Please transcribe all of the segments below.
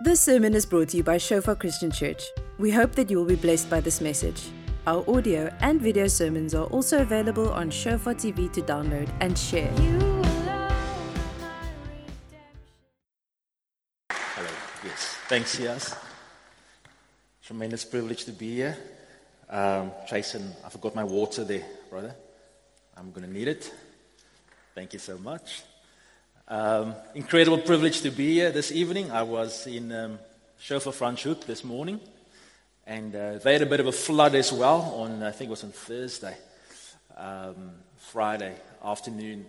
This sermon is brought to you by Shofar Christian Church. We hope that you will be blessed by this message. Our audio and video sermons are also available on Shofar TV to download and share. Hello. Yes. Thanks, yes. Tremendous privilege to be here. Um, Jason, I forgot my water there, brother. I'm going to need it. Thank you so much. Um, incredible privilege to be here this evening. I was in um, Franschhoek this morning, and uh, they had a bit of a flood as well on, I think it was on Thursday, um, Friday afternoon.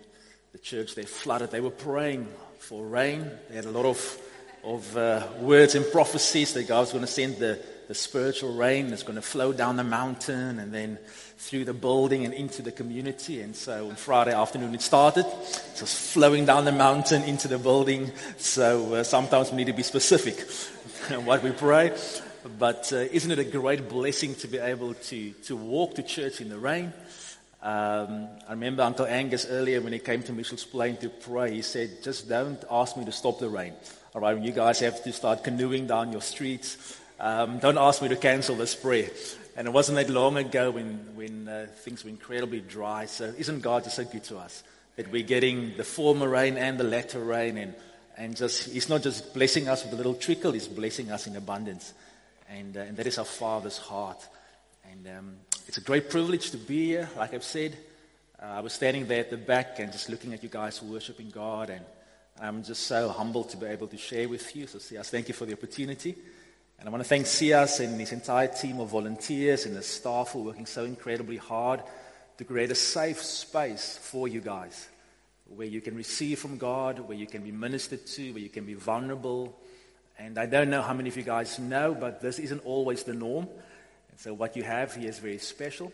The church, they flooded. They were praying for rain. They had a lot of, of uh, words and prophecies that God was going to send the, the spiritual rain that's going to flow down the mountain and then through the building and into the community. And so on Friday afternoon it started. It was flowing down the mountain into the building. So uh, sometimes we need to be specific in what we pray. But uh, isn't it a great blessing to be able to, to walk to church in the rain? Um, I remember Uncle Angus earlier when he came to Mitchell's Plain to pray, he said, just don't ask me to stop the rain. All right, when you guys have to start canoeing down your streets, um, don't ask me to cancel this prayer. And it wasn't that long ago when, when uh, things were incredibly dry. So isn't God just so good to us that we're getting the former rain and the latter rain, and and just He's not just blessing us with a little trickle; He's blessing us in abundance, and uh, and that is our Father's heart. And um, it's a great privilege to be here. Like I've said, uh, I was standing there at the back and just looking at you guys worshiping God, and I'm just so humbled to be able to share with you. So, Sias, thank you for the opportunity. And I want to thank Sias and his entire team of volunteers and the staff are working so incredibly hard to create a safe space for you guys where you can receive from God, where you can be ministered to, where you can be vulnerable. And I don't know how many of you guys know, but this isn't always the norm. And so what you have here is very special.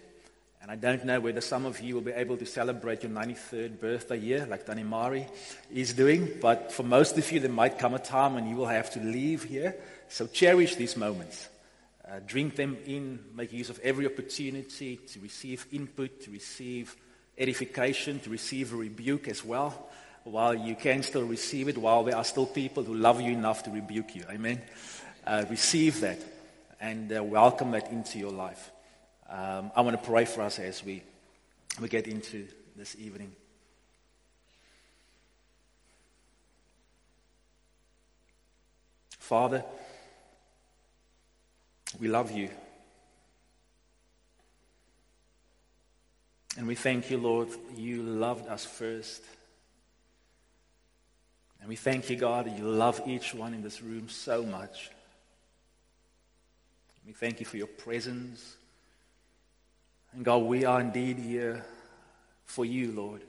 And I don't know whether some of you will be able to celebrate your 93rd birthday year, like Danny Mari is doing. But for most of you, there might come a time when you will have to leave here so cherish these moments. Uh, drink them in, make use of every opportunity to receive input, to receive edification, to receive a rebuke as well, while you can still receive it, while there are still people who love you enough to rebuke you. Amen. Uh, receive that and uh, welcome that into your life. Um, I want to pray for us as we, we get into this evening. Father, we love you. And we thank you, Lord, you loved us first. And we thank you, God, you love each one in this room so much. We thank you for your presence. And God, we are indeed here for you, Lord.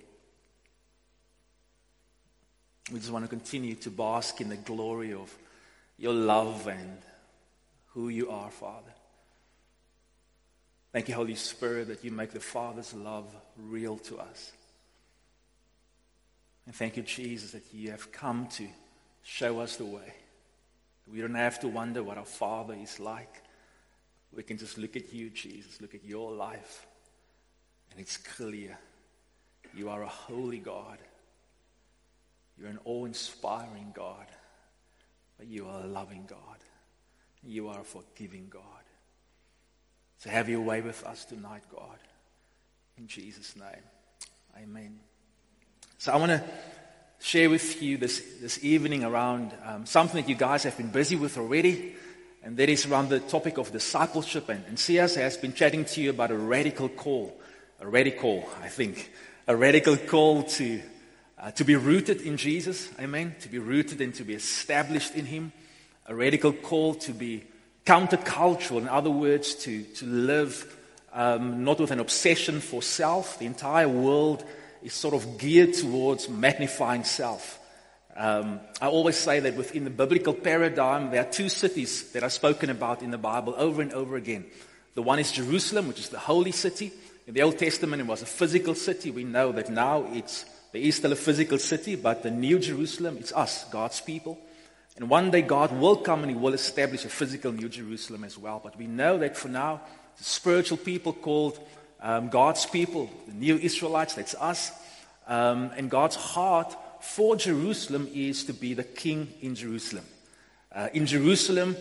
We just want to continue to bask in the glory of your love and who you are, Father. Thank you, Holy Spirit, that you make the Father's love real to us. And thank you, Jesus, that you have come to show us the way. We don't have to wonder what our Father is like. We can just look at you, Jesus, look at your life, and it's clear. You are a holy God. You're an awe inspiring God, but you are a loving God. You are a forgiving God. So have your way with us tonight, God. In Jesus' name. Amen. So I want to share with you this, this evening around um, something that you guys have been busy with already, and that is around the topic of discipleship. And, and Sias has been chatting to you about a radical call, a radical, I think, a radical call to, uh, to be rooted in Jesus. Amen. To be rooted and to be established in Him a radical call to be countercultural, in other words, to, to live um, not with an obsession for self. The entire world is sort of geared towards magnifying self. Um, I always say that within the biblical paradigm, there are two cities that are spoken about in the Bible over and over again. The one is Jerusalem, which is the holy city. In the Old Testament, it was a physical city. We know that now it's, there is still a physical city, but the New Jerusalem, it's us, God's people. And one day God will come and He will establish a physical New Jerusalem as well. But we know that for now, the spiritual people called um, God's people, the new Israelites, that's us. Um, and God's heart for Jerusalem is to be the king in Jerusalem. Uh, in Jerusalem,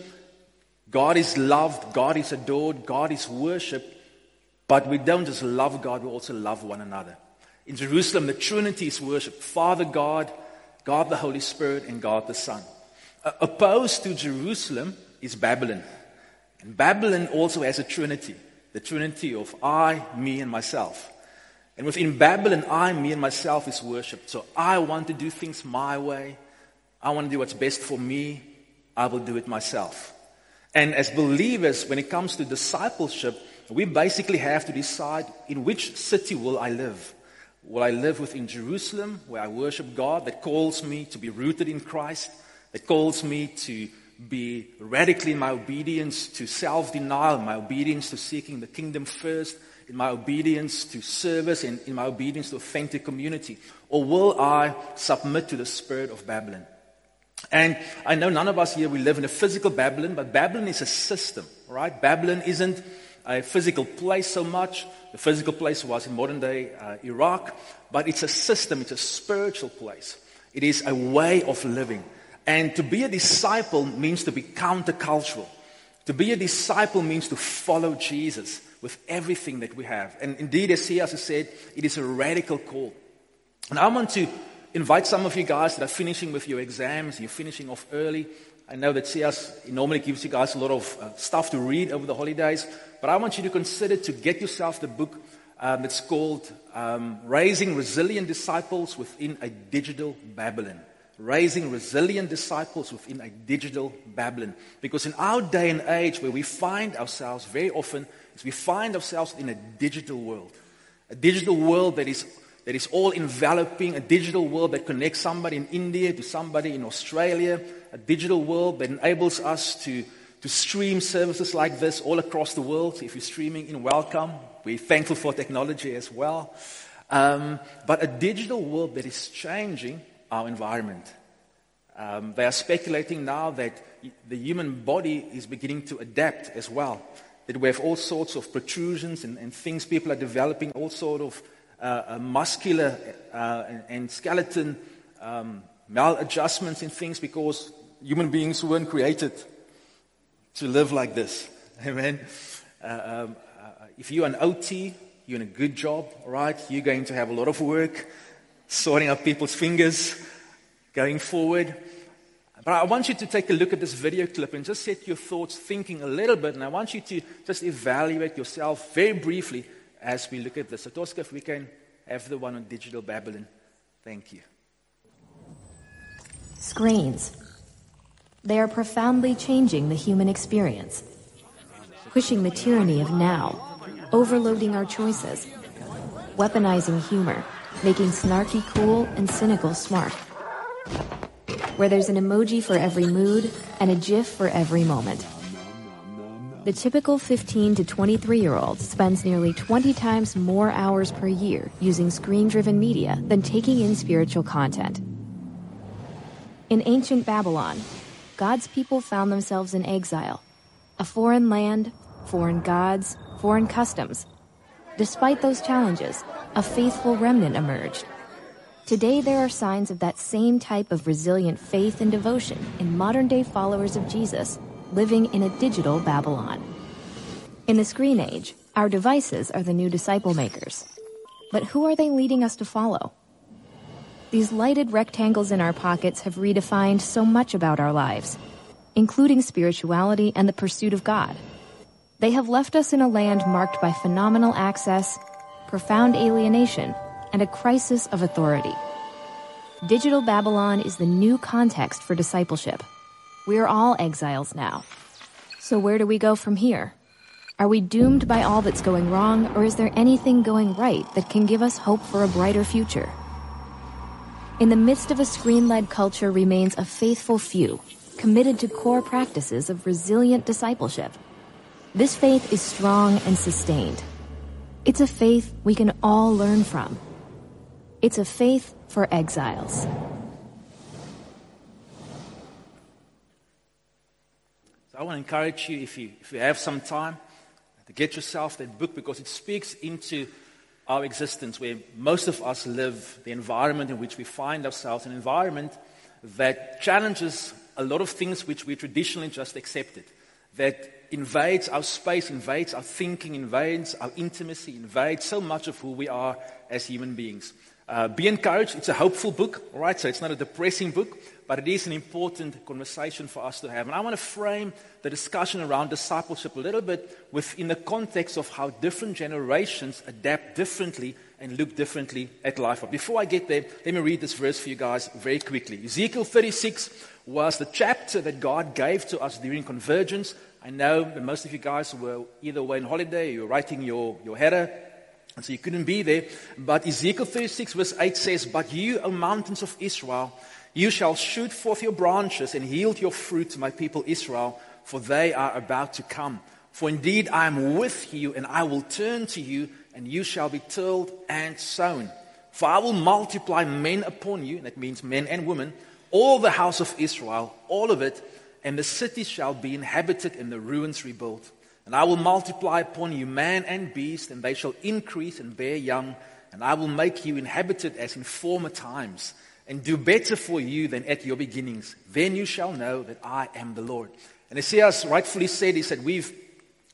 God is loved, God is adored, God is worshipped, but we don't just love God, we also love one another. In Jerusalem, the Trinity is worshipped Father God, God the Holy Spirit, and God the Son. Uh, opposed to Jerusalem is Babylon. And Babylon also has a Trinity the Trinity of I, me, and myself. And within Babylon, I, me, and myself is worshipped. So I want to do things my way. I want to do what's best for me. I will do it myself. And as believers, when it comes to discipleship, we basically have to decide in which city will I live? Will I live within Jerusalem, where I worship God, that calls me to be rooted in Christ, that calls me to be radically in my obedience to self denial, my obedience to seeking the kingdom first, in my obedience to service, and in my obedience to authentic community? Or will I submit to the spirit of Babylon? And I know none of us here, we live in a physical Babylon, but Babylon is a system, right? Babylon isn't a physical place so much. The physical place was in modern day uh, Iraq, but it's a system, it's a spiritual place. It is a way of living. And to be a disciple means to be countercultural. To be a disciple means to follow Jesus with everything that we have. And indeed, as he has said, it is a radical call. And I want to invite some of you guys that are finishing with your exams, you're finishing off early. I know that Sias normally gives you guys a lot of uh, stuff to read over the holidays, but I want you to consider to get yourself the book um, that's called um, Raising Resilient Disciples Within a Digital Babylon. Raising resilient disciples within a digital Babylon. Because in our day and age where we find ourselves very often is we find ourselves in a digital world. A digital world that is that is all enveloping, a digital world that connects somebody in India to somebody in Australia, a digital world that enables us to, to stream services like this all across the world. If you're streaming in, welcome. We're thankful for technology as well. Um, but a digital world that is changing our environment. Um, they are speculating now that the human body is beginning to adapt as well. That we have all sorts of protrusions and, and things. People are developing all sorts of uh, muscular uh, and, and, skeleton um, maladjustments in things because human beings weren't created to live like this. Amen. Uh, um, uh, if you're an OT, you're in a good job, right? You're going to have a lot of work sorting out people's fingers going forward. But I want you to take a look at this video clip and just set your thoughts thinking a little bit. And I want you to just evaluate yourself very briefly as we look at this. So, Tosca, if we can have the one on digital Babylon. Thank you. Screens. They are profoundly changing the human experience, pushing the tyranny of now, overloading our choices, weaponizing humor, making snarky cool and cynical smart. Where there's an emoji for every mood and a GIF for every moment. The typical 15 to 23 year old spends nearly 20 times more hours per year using screen driven media than taking in spiritual content. In ancient Babylon, God's people found themselves in exile, a foreign land, foreign gods, foreign customs. Despite those challenges, a faithful remnant emerged. Today, there are signs of that same type of resilient faith and devotion in modern day followers of Jesus living in a digital Babylon. In the screen age, our devices are the new disciple makers. But who are they leading us to follow? These lighted rectangles in our pockets have redefined so much about our lives, including spirituality and the pursuit of God. They have left us in a land marked by phenomenal access, profound alienation, and a crisis of authority. Digital Babylon is the new context for discipleship. We're all exiles now. So where do we go from here? Are we doomed by all that's going wrong, or is there anything going right that can give us hope for a brighter future? In the midst of a screen led culture remains a faithful few, committed to core practices of resilient discipleship. This faith is strong and sustained. It's a faith we can all learn from. It's a faith for exiles. So I want to encourage you, if you, if you have some time, to get yourself that book because it speaks into our existence where most of us live, the environment in which we find ourselves, an environment that challenges a lot of things which we traditionally just accepted that invades our space, invades our thinking, invades our intimacy, invades so much of who we are as human beings. Uh, Be encouraged. It's a hopeful book, right? So it's not a depressing book, but it is an important conversation for us to have. And I want to frame the discussion around discipleship a little bit within the context of how different generations adapt differently and look differently at life. But before I get there, let me read this verse for you guys very quickly. Ezekiel 36 was the chapter that God gave to us during convergence. I know that most of you guys were either away on holiday, you were writing your, your header, and so you couldn't be there. But Ezekiel 36 verse 8 says, But you, O mountains of Israel, you shall shoot forth your branches and yield your fruit to my people Israel, for they are about to come. For indeed I am with you, and I will turn to you, and you shall be tilled and sown. For I will multiply men upon you, that means men and women, all the house of Israel, all of it, and the cities shall be inhabited and the ruins rebuilt. And I will multiply upon you man and beast, and they shall increase and bear young. And I will make you inhabited as in former times, and do better for you than at your beginnings. Then you shall know that I am the Lord. And Isaiah rightfully said, he said, We've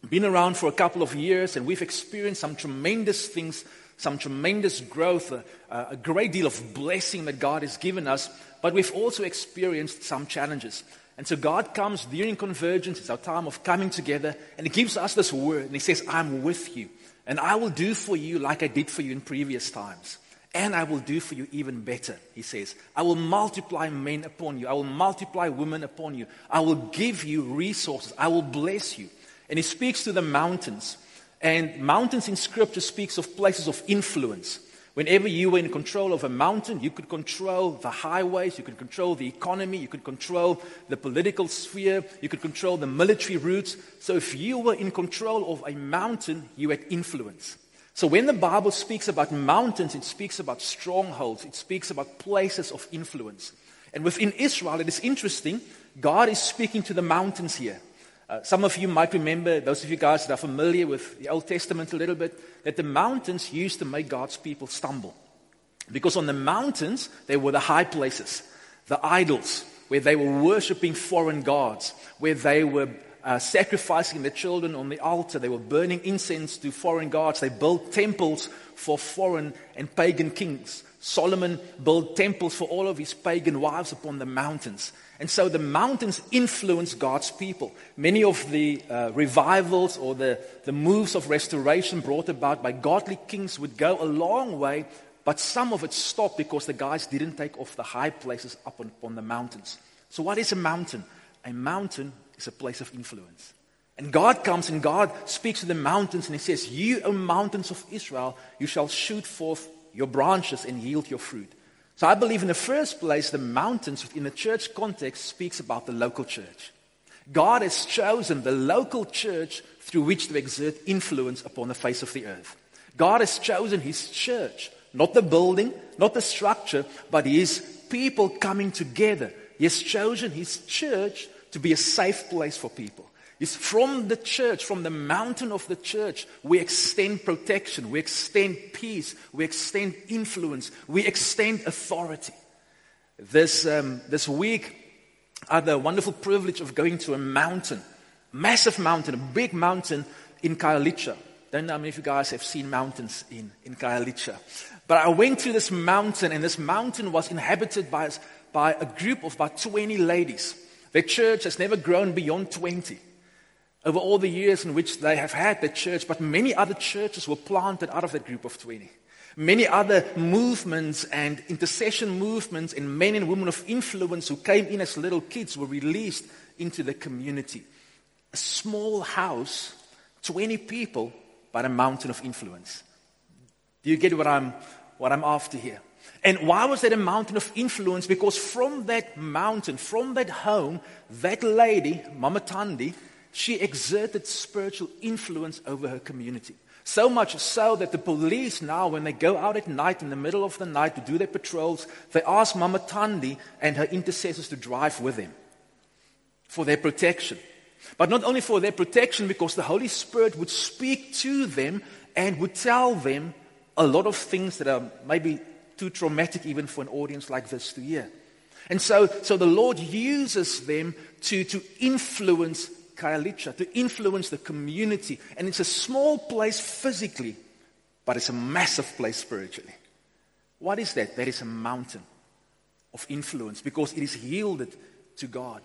been around for a couple of years, and we've experienced some tremendous things, some tremendous growth, a, a great deal of blessing that God has given us, but we've also experienced some challenges. And so God comes during convergence, it's our time of coming together, and He gives us this word, and He says, I'm with you, and I will do for you like I did for you in previous times. And I will do for you even better, he says. I will multiply men upon you. I will multiply women upon you. I will give you resources. I will bless you. And he speaks to the mountains. And mountains in scripture speaks of places of influence. Whenever you were in control of a mountain, you could control the highways, you could control the economy, you could control the political sphere, you could control the military routes. So if you were in control of a mountain, you had influence. So when the Bible speaks about mountains, it speaks about strongholds, it speaks about places of influence. And within Israel, it is interesting, God is speaking to the mountains here. Uh, some of you might remember, those of you guys that are familiar with the Old Testament a little bit, that the mountains used to make God's people stumble. Because on the mountains, there were the high places, the idols, where they were worshiping foreign gods, where they were uh, sacrificing their children on the altar, they were burning incense to foreign gods, they built temples for foreign and pagan kings. Solomon built temples for all of his pagan wives upon the mountains. And so the mountains influence God's people. Many of the uh, revivals or the, the moves of restoration brought about by godly kings would go a long way, but some of it stopped because the guys didn't take off the high places up on, on the mountains. So, what is a mountain? A mountain is a place of influence. And God comes and God speaks to the mountains and He says, You, O mountains of Israel, you shall shoot forth your branches and yield your fruit. So I believe in the first place, the mountains within the church context speaks about the local church. God has chosen the local church through which to exert influence upon the face of the earth. God has chosen his church, not the building, not the structure, but his people coming together. He has chosen his church to be a safe place for people is from the church, from the mountain of the church, we extend protection, we extend peace, we extend influence, we extend authority. This, um, this week, I had the wonderful privilege of going to a mountain, massive mountain, a big mountain in Khayelitsha. Don't know how many of you guys have seen mountains in, in Khayelitsha. But I went to this mountain, and this mountain was inhabited by, by a group of about 20 ladies. Their church has never grown beyond 20 over all the years in which they have had the church, but many other churches were planted out of that group of 20. Many other movements and intercession movements and men and women of influence who came in as little kids were released into the community. A small house, 20 people, but a mountain of influence. Do you get what I'm, what I'm after here? And why was that a mountain of influence? Because from that mountain, from that home, that lady, Mama Thandi, she exerted spiritual influence over her community. So much so that the police now, when they go out at night in the middle of the night to do their patrols, they ask Mama Thandi and her intercessors to drive with them for their protection. But not only for their protection, because the Holy Spirit would speak to them and would tell them a lot of things that are maybe too traumatic even for an audience like this to hear. And so, so the Lord uses them to, to influence Khayelitsha, to influence the community. And it's a small place physically, but it's a massive place spiritually. What is that? That is a mountain of influence because it is yielded to God.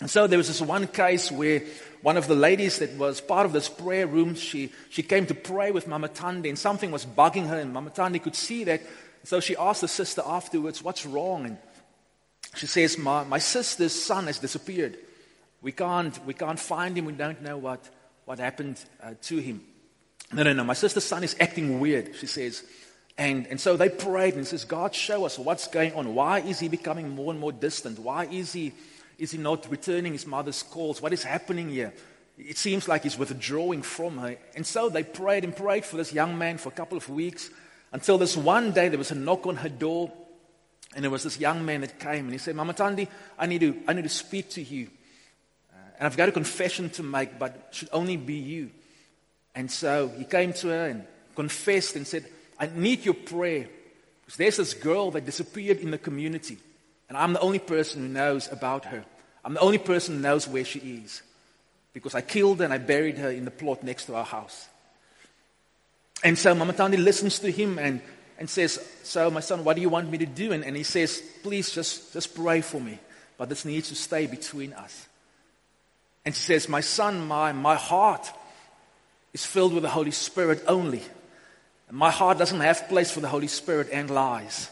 And so there was this one case where one of the ladies that was part of this prayer room, she, she came to pray with Mama Thandi and something was bugging her and Mama Thandi could see that. So she asked the sister afterwards, what's wrong? And she says, my, my sister's son has disappeared. We can't, we can't find him. We don't know what, what happened uh, to him. No, no, no. My sister's son is acting weird, she says. And, and so they prayed and says, God, show us what's going on. Why is he becoming more and more distant? Why is he is he not returning his mother's calls? What is happening here? It seems like he's withdrawing from her. And so they prayed and prayed for this young man for a couple of weeks until this one day there was a knock on her door. And there was this young man that came and he said, Mama Thandi, I need to, I need to speak to you. And I've got a confession to make, but it should only be you. And so he came to her and confessed and said, I need your prayer. Because there's this girl that disappeared in the community. And I'm the only person who knows about her. I'm the only person who knows where she is. Because I killed her and I buried her in the plot next to our house. And so Mama Thandi listens to him and, and says, So, my son, what do you want me to do? And, and he says, Please just, just pray for me. But this needs to stay between us. And she says, My son, my, my heart is filled with the Holy Spirit only. And my heart doesn't have place for the Holy Spirit and lies.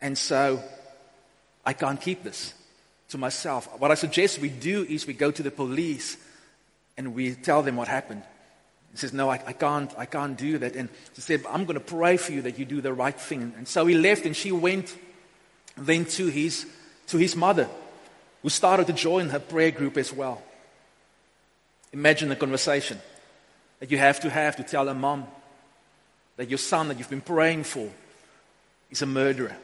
And so I can't keep this to myself. What I suggest we do is we go to the police and we tell them what happened. He says, No, I, I, can't, I can't do that. And she said, I'm going to pray for you that you do the right thing. And so he left and she went then to his, to his mother, who started to join her prayer group as well. Imagine the conversation that you have to have to tell a mom that your son that you've been praying for is a murderer.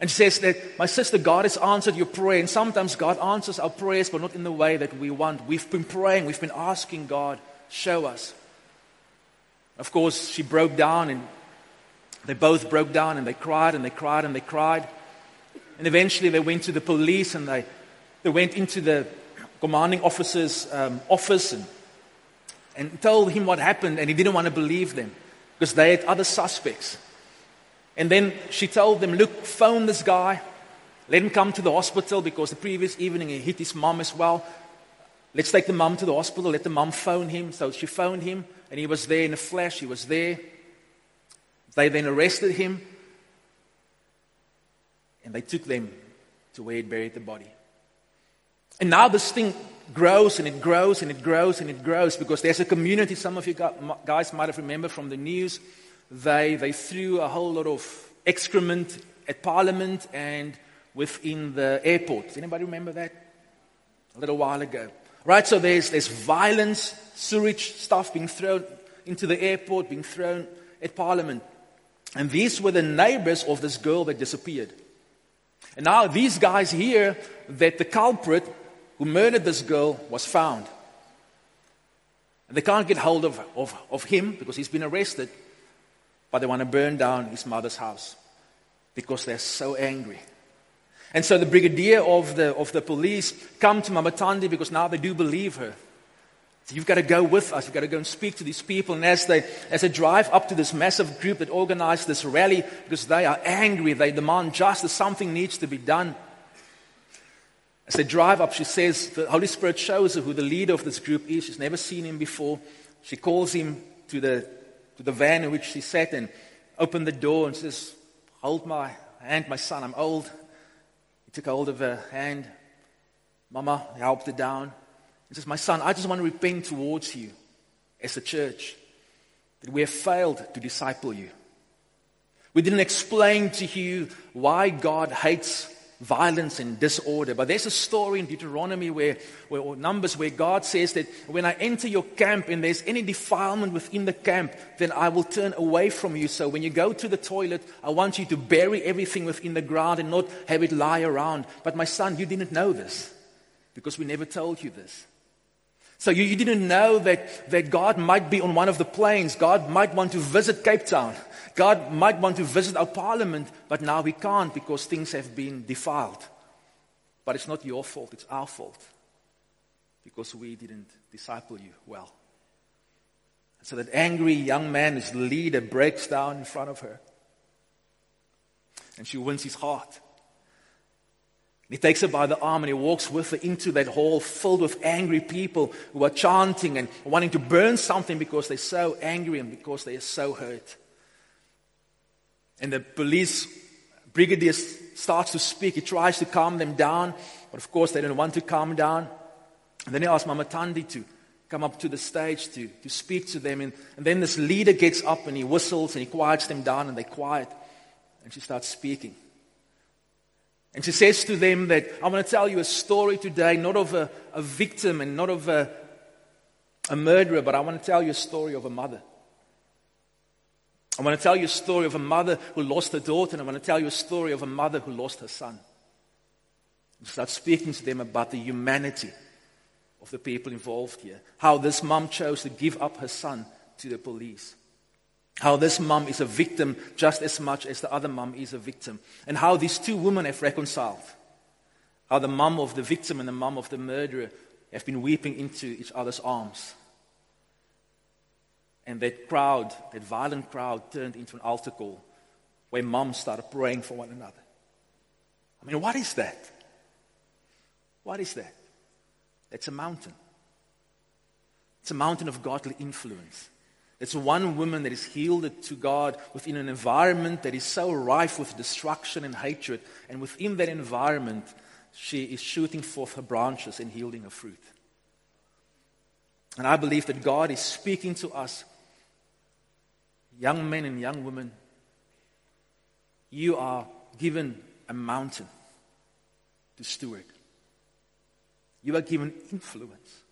And she says that, my sister, God has answered your prayer. And sometimes God answers our prayers, but not in the way that we want. We've been praying, we've been asking God, show us. Of course, she broke down, and they both broke down, and they cried, and they cried, and they cried. And eventually they went to the police, and they, they went into the commanding officer's um, office and, and told him what happened, and he didn't want to believe them because they had other suspects. And then she told them, Look, phone this guy. Let him come to the hospital because the previous evening he hit his mom as well. Let's take the mom to the hospital. Let the mom phone him. So she phoned him, and he was there in a flash. He was there. They then arrested him, and they took them to where he buried the body. And now this thing grows and it grows and it grows and it grows because there's a community. Some of you guys might have remembered from the news they, they threw a whole lot of excrement at Parliament and within the airport. Does anybody remember that? A little while ago. Right, so there's, there's violence, sewage stuff being thrown into the airport, being thrown at Parliament. And these were the neighbors of this girl that disappeared. And now these guys hear that the culprit who murdered this girl was found. And they can't get hold of, of, of him because he's been arrested. But they want to burn down his mother's house because they're so angry. And so the brigadier of the, of the police come to Mama Thandi because now they do believe her. So you've got to go with us. You've got to go and speak to these people. And as they, as they drive up to this massive group that organized this rally, because they are angry, they demand justice, something needs to be done. As they drive up, she says, the Holy Spirit shows her who the leader of this group is. She's never seen him before. She calls him to the to the van in which she sat and opened the door and says, Hold my hand, my son, I'm old. He took hold of her hand. Mama helped her down. He says, My son, I just want to repent towards you as a church that we have failed to disciple you. We didn't explain to you why God hates violence and disorder. But there's a story in Deuteronomy where, where, or Numbers where God says that when I enter your camp and there's any defilement within the camp, then I will turn away from you. So when you go to the toilet, I want you to bury everything within the ground and not have it lie around. But my son, you didn't know this because we never told you this. So you, you didn't know that, that God might be on one of the planes. God might want to visit Cape Town. God might want to visit our parliament, but now we can't because things have been defiled. But it's not your fault, it's our fault because we didn't disciple you well. So that angry young man, his leader, breaks down in front of her. And she wins his heart. He takes her by the arm and he walks with her into that hall filled with angry people who are chanting and wanting to burn something because they're so angry and because they are so hurt. And the police brigadier starts to speak. He tries to calm them down, but of course they don't want to calm down. And then he asks Mama Thandi to come up to the stage to, to speak to them. And, and then this leader gets up and he whistles and he quiets them down and they quiet. And she starts speaking. And she says to them that I want to tell you a story today, not of a, a victim and not of a, a murderer, but I want to tell you a story of a mother. I want to tell you a story of a mother who lost her daughter, and I want to tell you a story of a mother who lost her son. And start speaking to them about the humanity of the people involved here. How this mom chose to give up her son to the police. How this mom is a victim just as much as the other mom is a victim. And how these two women have reconciled. How the mom of the victim and the mom of the murderer have been weeping into each other's arms. And that crowd, that violent crowd, turned into an altar call where moms started praying for one another. I mean, what is that? What is that? It's a mountain. It's a mountain of godly influence. It's one woman that is yielded to God within an environment that is so rife with destruction and hatred. And within that environment, she is shooting forth her branches and yielding her fruit. And I believe that God is speaking to us, young men and young women. You are given a mountain to steward. You are given influence.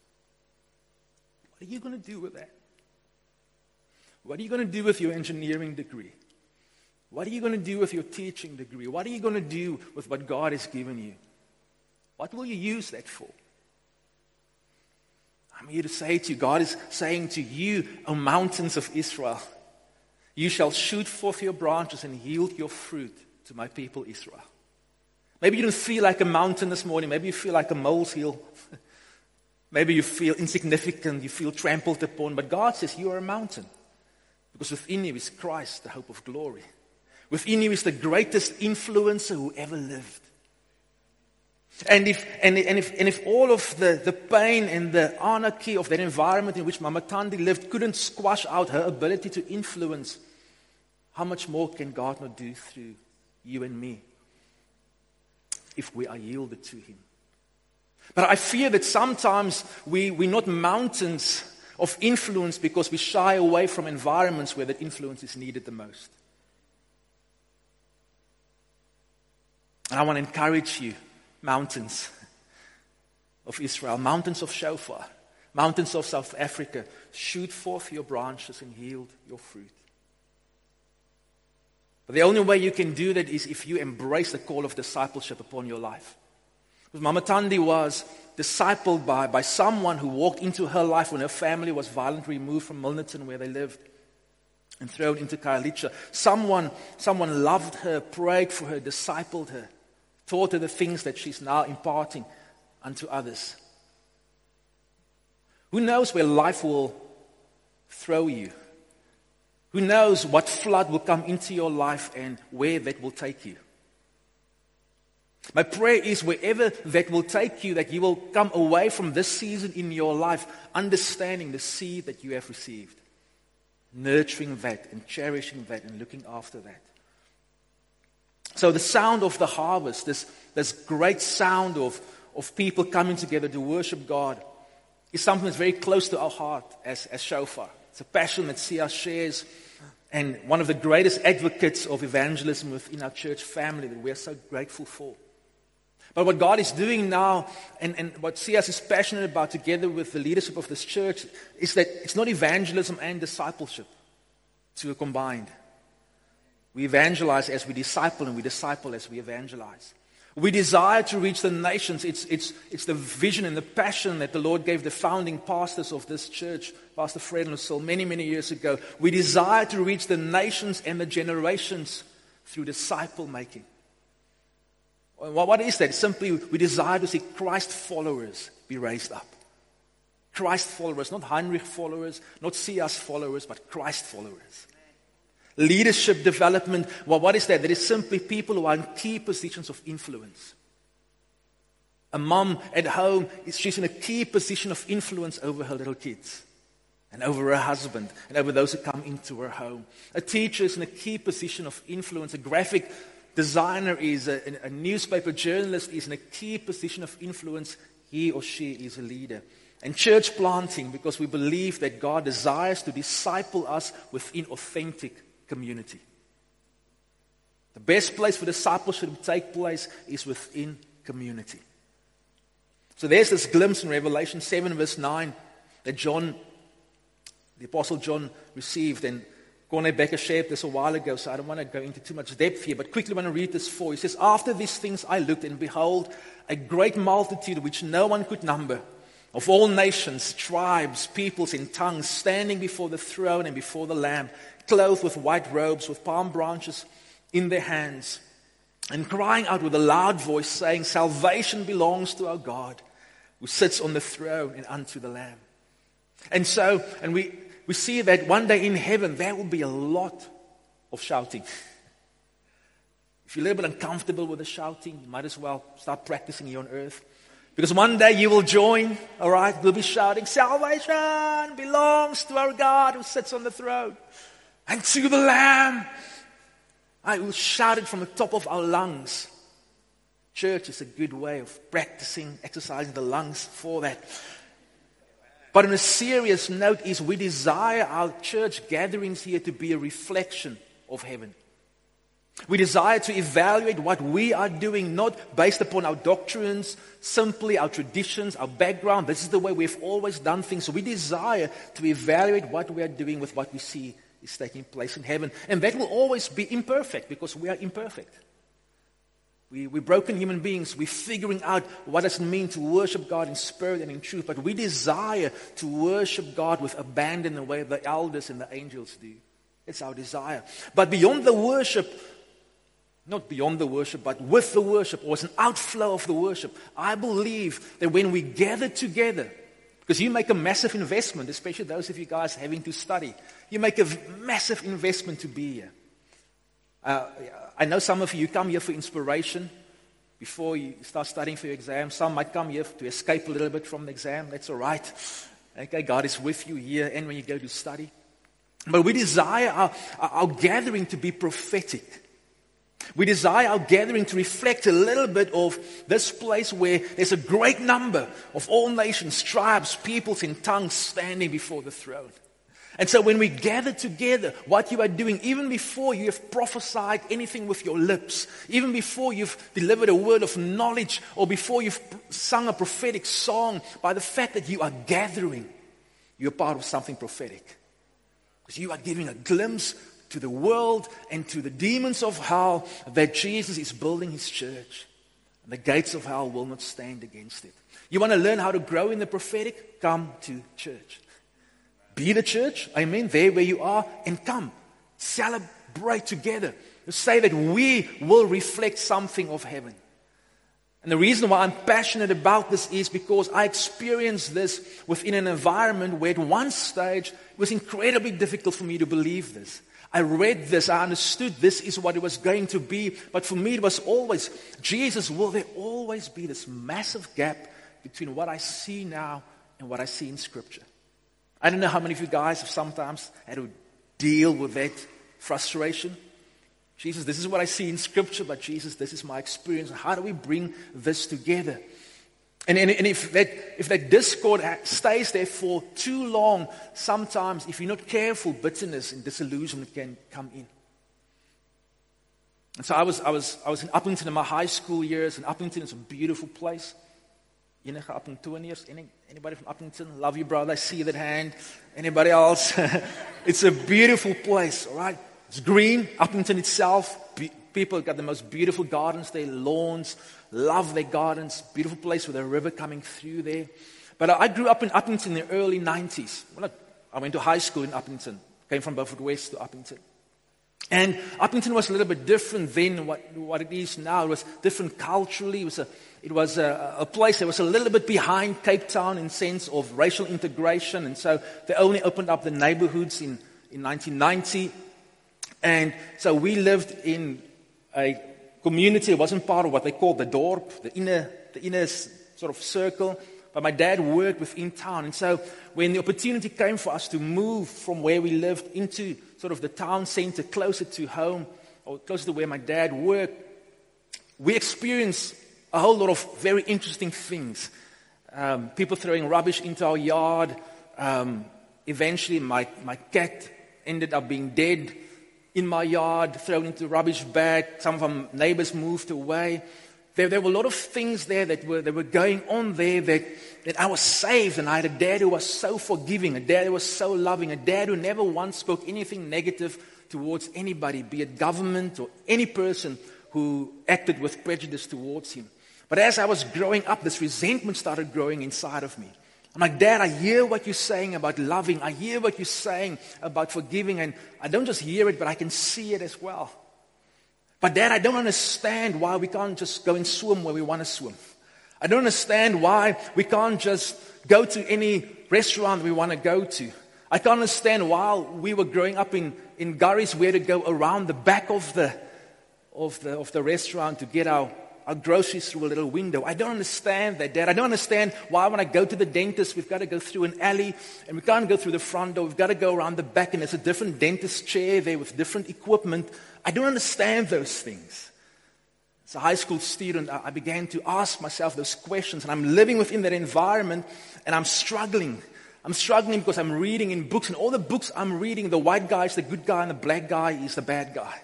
What are you going to do with that? What are you going to do with your engineering degree? What are you going to do with your teaching degree? What are you going to do with what God has given you? What will you use that for? I'm here to say to you, God is saying to you, O mountains of Israel, you shall shoot forth your branches and yield your fruit to my people Israel. Maybe you don't feel like a mountain this morning. Maybe you feel like a molehill. Maybe you feel insignificant. You feel trampled upon. But God says you are a mountain. Because within you is Christ, the hope of glory. Within you is the greatest influencer who ever lived. And if, and, and, if, and if all of the, the pain and the anarchy of that environment in which Mama Thandi lived couldn't squash out her ability to influence, how much more can God not do through you and me? if we are yielded to Him. But I fear that sometimes we, we're not mountains of influence because we shy away from environments where that influence is needed the most. And I want to encourage you, mountains of Israel, mountains of Shofar, mountains of South Africa, shoot forth your branches and yield your fruit. But the only way you can do that is if you embrace the call of discipleship upon your life. Because Mama Thandi was discipled by, by someone who walked into her life when her family was violently removed from Milnerton where they lived and thrown into Khayelitsha. Someone, someone loved her, prayed for her, discipled her, taught her the things that she's now imparting unto others. Who knows where life will throw you? Who knows what flood will come into your life and where that will take you? My prayer is wherever that will take you, that you will come away from this season in your life understanding the seed that you have received, nurturing that and cherishing that and looking after that. So, the sound of the harvest, this, this great sound of, of people coming together to worship God, is something that's very close to our heart as, as shofar. It's a passion that Sias shares and one of the greatest advocates of evangelism within our church family that we're so grateful for. But what God is doing now, and, and what Sias is passionate about together with the leadership of this church, is that it's not evangelism and discipleship two are combined. We evangelize as we disciple, and we disciple as we evangelize. We desire to reach the nations. It's, it's, it's the vision and the passion that the Lord gave the founding pastors of this church, Pastor Fred Lucille, many, many years ago. We desire to reach the nations and the generations through disciple making. What is that? Simply, we desire to see Christ followers be raised up. Christ followers, not Heinrich followers, not Sias followers, but Christ followers. Leadership development, well, what is that? That is simply people who are in key positions of influence. A mom at home, she's in a key position of influence over her little kids and over her husband and over those who come into her home. A teacher is in a key position of influence. A graphic designer is, a, a newspaper journalist is in a key position of influence. He or she is a leader. And church planting, because we believe that God desires to disciple us within authentic community. The best place for discipleship to take place is within community. So there's this glimpse in Revelation 7, verse 9, that John, the Apostle John, received. And Corne Becker shared this a while ago, so I don't want to go into too much depth here, but quickly want to read this for you. He says, After these things I looked, and behold, a great multitude which no one could number, of all nations, tribes, peoples, and tongues, standing before the throne and before the Lamb clothed with white robes, with palm branches in their hands, and crying out with a loud voice, saying, Salvation belongs to our God who sits on the throne and unto the Lamb. And so, and we, we see that one day in heaven there will be a lot of shouting. If you're a little bit uncomfortable with the shouting, you might as well start practicing here on earth. Because one day you will join, all right? We'll be shouting, Salvation belongs to our God who sits on the throne and to the Lamb. I will shout it from the top of our lungs. Church is a good way of practicing, exercising the lungs for that. But on a serious note is we desire our church gatherings here to be a reflection of heaven. We desire to evaluate what we are doing, not based upon our doctrines, simply our traditions, our background. This is the way we've always done things. So we desire to evaluate what we are doing with what we see is taking place in heaven. And that will always be imperfect because we are imperfect. We, we're broken human beings. We're figuring out what does it mean to worship God in spirit and in truth. But we desire to worship God with abandon the way the elders and the angels do. It's our desire. But beyond the worship, not beyond the worship, but with the worship, or as an outflow of the worship, I believe that when we gather together, because you make a massive investment, especially those of you guys having to study. You make a massive investment to be here. Uh, I know some of you come here for inspiration before you start studying for your exam. Some might come here to escape a little bit from the exam. That's all right. Okay, God is with you here and when you go to study. But we desire our, our gathering to be prophetic. We desire our gathering to reflect a little bit of this place where there's a great number of all nations, tribes, peoples, and tongues standing before the throne. And so when we gather together, what you are doing, even before you have prophesied anything with your lips, even before you've delivered a word of knowledge, or before you've sung a prophetic song, by the fact that you are gathering, you're part of something prophetic. Because you are giving a glimpse to the world and to the demons of hell that Jesus is building his church. And the gates of hell will not stand against it. You want to learn how to grow in the prophetic? Come to church. Be the church, I mean, there where you are, and come. Celebrate together. Say that we will reflect something of heaven. And the reason why I'm passionate about this is because I experienced this within an environment where at one stage it was incredibly difficult for me to believe this. I read this, I understood this is what it was going to be. But for me, it was always, Jesus, will there always be this massive gap between what I see now and what I see in Scripture? I don't know how many of you guys have sometimes had to deal with that frustration. Jesus, this is what I see in Scripture, but Jesus, this is my experience. How do we bring this together? And, and, and, if, that, if that discord stays there for too long, sometimes, if you're not careful, bitterness and disillusionment can come in. And so I was, I was, I was in Upington in my high school years, and Upington is a beautiful place. Any, anybody from Upington? Love you, brother. I see that hand. Anybody else? it's a beautiful place, all right? It's green. Upington itself, People got the most beautiful gardens their lawns, love their gardens, beautiful place with a river coming through there. But I grew up in Upington in the early 90s. I went to high school in Upington, came from Beaufort West to Upington. And Upington was a little bit different then what, what it is now. It was different culturally. It was, a, it was a, a place that was a little bit behind Cape Town in sense of racial integration. And so they only opened up the neighborhoods in, in 1990. And so we lived in a community. It wasn't part of what they called the dorp, the inner, the inner sort of circle. But my dad worked within town. And so when the opportunity came for us to move from where we lived into sort of the town center, closer to home, or closer to where my dad worked, we experienced a whole lot of very interesting things. Um, people throwing rubbish into our yard. Um, eventually, my, my cat ended up being dead in my yard, thrown into a rubbish bag. Some of our neighbors moved away. There, there were a lot of things there that were, that were going on there that, that I was saved and I had a dad who was so forgiving, a dad who was so loving, a dad who never once spoke anything negative towards anybody, be it government or any person who acted with prejudice towards him. But as I was growing up, this resentment started growing inside of me. I'm like, Dad, I hear what you're saying about loving. I hear what you're saying about forgiving. And I don't just hear it, but I can see it as well. But, Dad, I don't understand why we can't just go and swim where we want to swim. I don't understand why we can't just go to any restaurant we want to go to. I can't understand while we were growing up in, in Gurries had to go around the back of the, of, the, of the restaurant to get our, our groceries through a little window. I don't understand that, Dad. I don't understand why when I go to the dentist, we've got to go through an alley and we can't go through the front door. We've got to go around the back and there's a different dentist chair there with different equipment. I don't understand those things. As a high school student, I began to ask myself those questions, and I'm living within that environment, and I'm struggling. I'm struggling because I'm reading in books, and all the books I'm reading, the white guy is the good guy, and the black guy is the bad guy.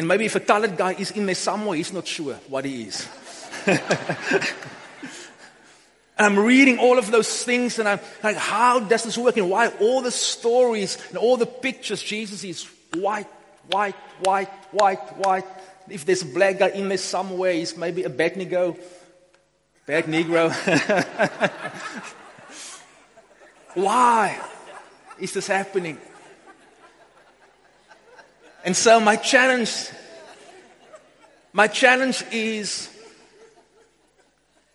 And maybe if a colored guy is in there somewhere, he's not sure what he is. And I'm reading all of those things and I'm like, how does this work? And why all the stories and all the pictures, Jesus is white, white, white, white, white. If there's a black guy in there somewhere, he's maybe a bad negro. Bad negro. Why is this happening? And so my challenge, my challenge is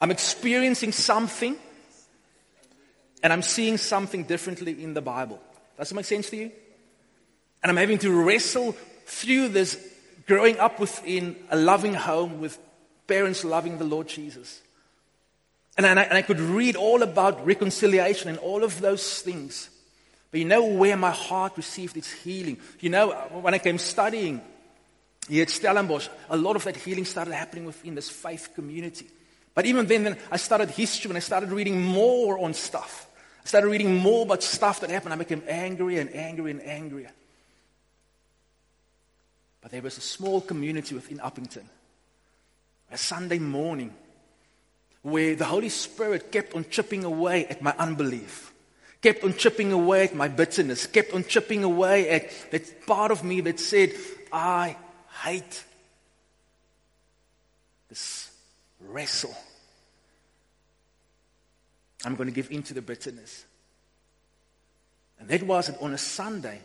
I'm experiencing something and I'm seeing something differently in the Bible. Does it make sense to you? And I'm having to wrestle through this growing up within a loving home with parents loving the Lord Jesus. And I, and I could read all about reconciliation and all of those things. You know where my heart received its healing? You know, when I came studying here at Stellenbosch, a lot of that healing started happening within this faith community. But even then, then I started history and I started reading more on stuff. I started reading more about stuff that happened. I became angrier and angrier and angrier. But there was a small community within Upington, a Sunday morning, where the Holy Spirit kept on chipping away at my unbelief, kept on chipping away at my bitterness, kept on chipping away at that part of me that said, I hate this wrestle. I'm going to give in to the bitterness. And that was that on a Sunday,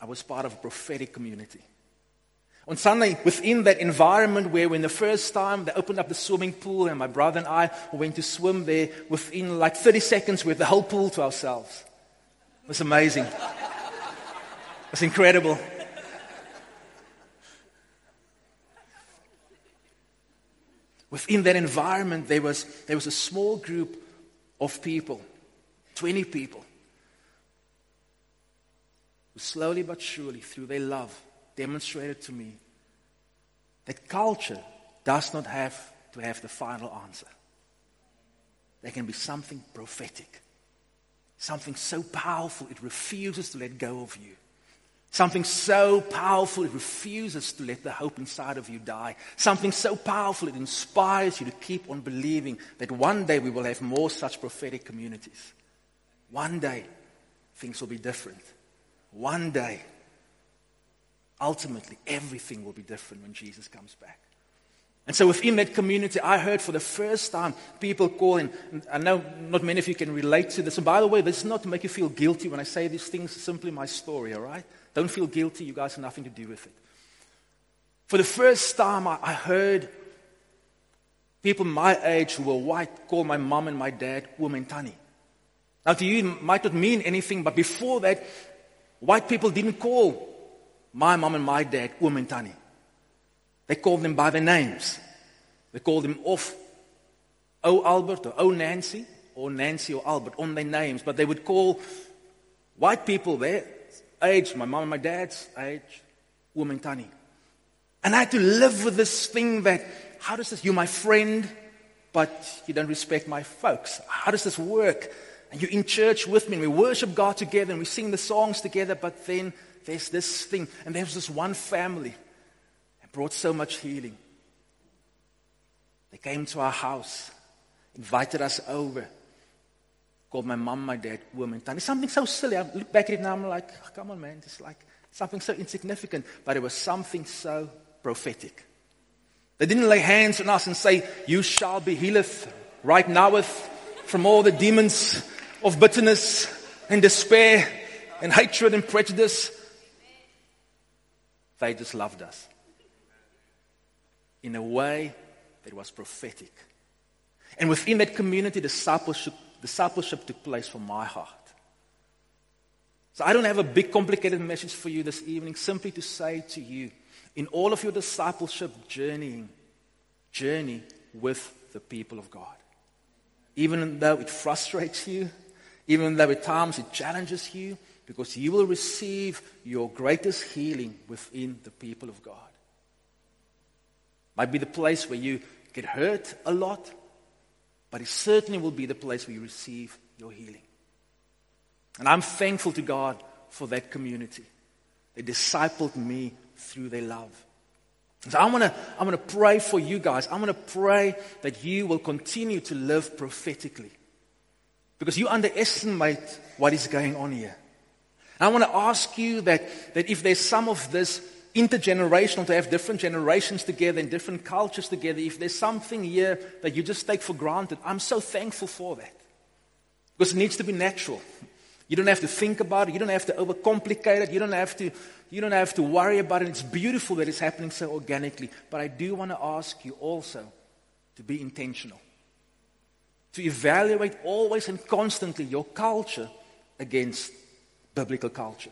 I was part of a prophetic community. Sunday, within that environment where when the first time they opened up the swimming pool and my brother and I went to swim there, within like 30 seconds we had the whole pool to ourselves. It was amazing. It was incredible. Within that environment, there was, there was a small group of people, 20 people, who slowly but surely, through their love, demonstrated to me that culture does not have to have the final answer. There can be something prophetic, something so powerful it refuses to let go of you. Something so powerful it refuses to let the hope inside of you die. Something so powerful it inspires you to keep on believing that one day we will have more such prophetic communities. One day things will be different. One day ultimately everything will be different when Jesus comes back. And so within that community, I heard for the first time people calling. I know not many of you can relate to this. And by the way, this is not to make you feel guilty when I say these things. It's simply my story, all right? Don't feel guilty. You guys have nothing to do with it. For the first time, I, I heard people my age who were white call my mom and my dad Umentani. Now, to you, it might not mean anything, but before that, white people didn't call my mom and my dad Umentani. They called them by their names. They called them off O Albert or O Nancy or Nancy or Albert on their names, but they would call white people their age, my mom and my dad's age, Umentani. And I had to live with this thing that, how does this, you're my friend, but you don't respect my folks. How does this work? And you're in church with me, and we worship God together, and we sing the songs together, but then there's this thing, and there was this one family that brought so much healing. They came to our house, invited us over, called my mom, my dad, woman. It's something so silly. I look back at it now, I'm like, oh, come on, man. It's like something so insignificant, but it was something so prophetic. They didn't lay hands on us and say, You shall be healed right now from all the demons of bitterness and despair and hatred and prejudice. They just loved us in a way that was prophetic. And within that community, discipleship, discipleship took place from my heart. So I don't have a big, complicated message for you this evening, simply to say to you, in all of your discipleship journeying, journey with the people of God. Even though it frustrates you, even though at times it challenges you, because you will receive your greatest healing within the people of God. Might be the place where you get hurt a lot, but it certainly will be the place where you receive your healing. And I'm thankful to God for that community. They discipled me through their love. So I want to I want to pray for you guys. I want to pray that you will continue to live prophetically. Because you underestimate what is going on here. I want to ask you that, that if there's some of this intergenerational, to have different generations together and different cultures together, if there's something here that you just take for granted, I'm so thankful for that. Because it needs to be natural. You don't have to think about it. You don't have to overcomplicate it. You don't have to, you don't have to worry about it. It's beautiful that it's happening so organically. But I do want to ask you also to be intentional. To evaluate always and constantly your culture against biblical culture.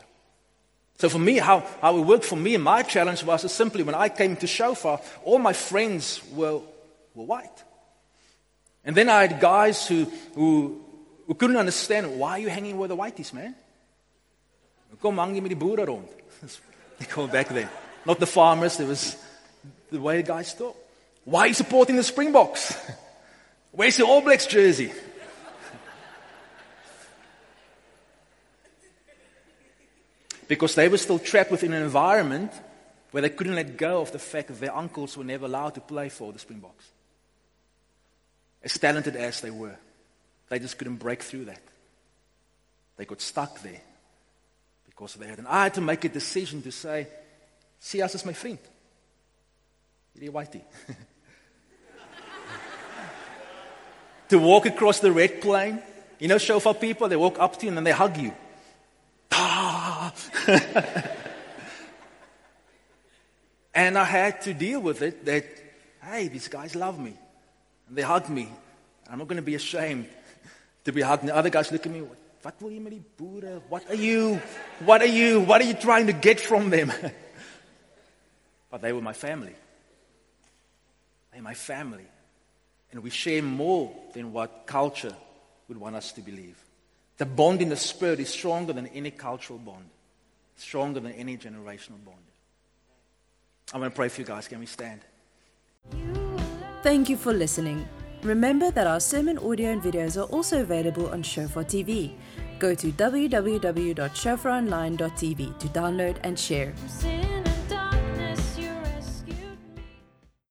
So for me, how, how it worked for me my challenge was simply when I came to Shofar, all my friends were, were white. And then I had guys who, who we couldn't understand why are you hanging with the whiteys, man? Kom hang jy met die they call back then. Not the farmers, it was the way the guys thought. Why are you supporting the Springboks? Where's the All Blacks jersey? Because they were still trapped within an environment where they couldn't let go of the fact that their uncles were never allowed to play for the Springboks. As talented as they were. They just couldn't break through that. They got stuck there because of that. And I had to make a decision to say, Sias as my friend. Whitey. to walk across the red plain. You know, shofar people, they walk up to you and then they hug you. and I had to deal with it that, hey, these guys love me. And they hug me. I'm not going to be ashamed to be hugged. And the other guys look at me, what met die? What are you? What are you? What are you trying to get from them? but they were my family. They're my family. And we share more than what culture would want us to believe. The bond in the spirit is stronger than any cultural bond, stronger than any generational bond. I'm going to pray for you guys. Can we stand? Thank you for listening. Remember that our sermon audio and videos are also available on Shofar TV. Go to www.shofaronline.tv to download and share.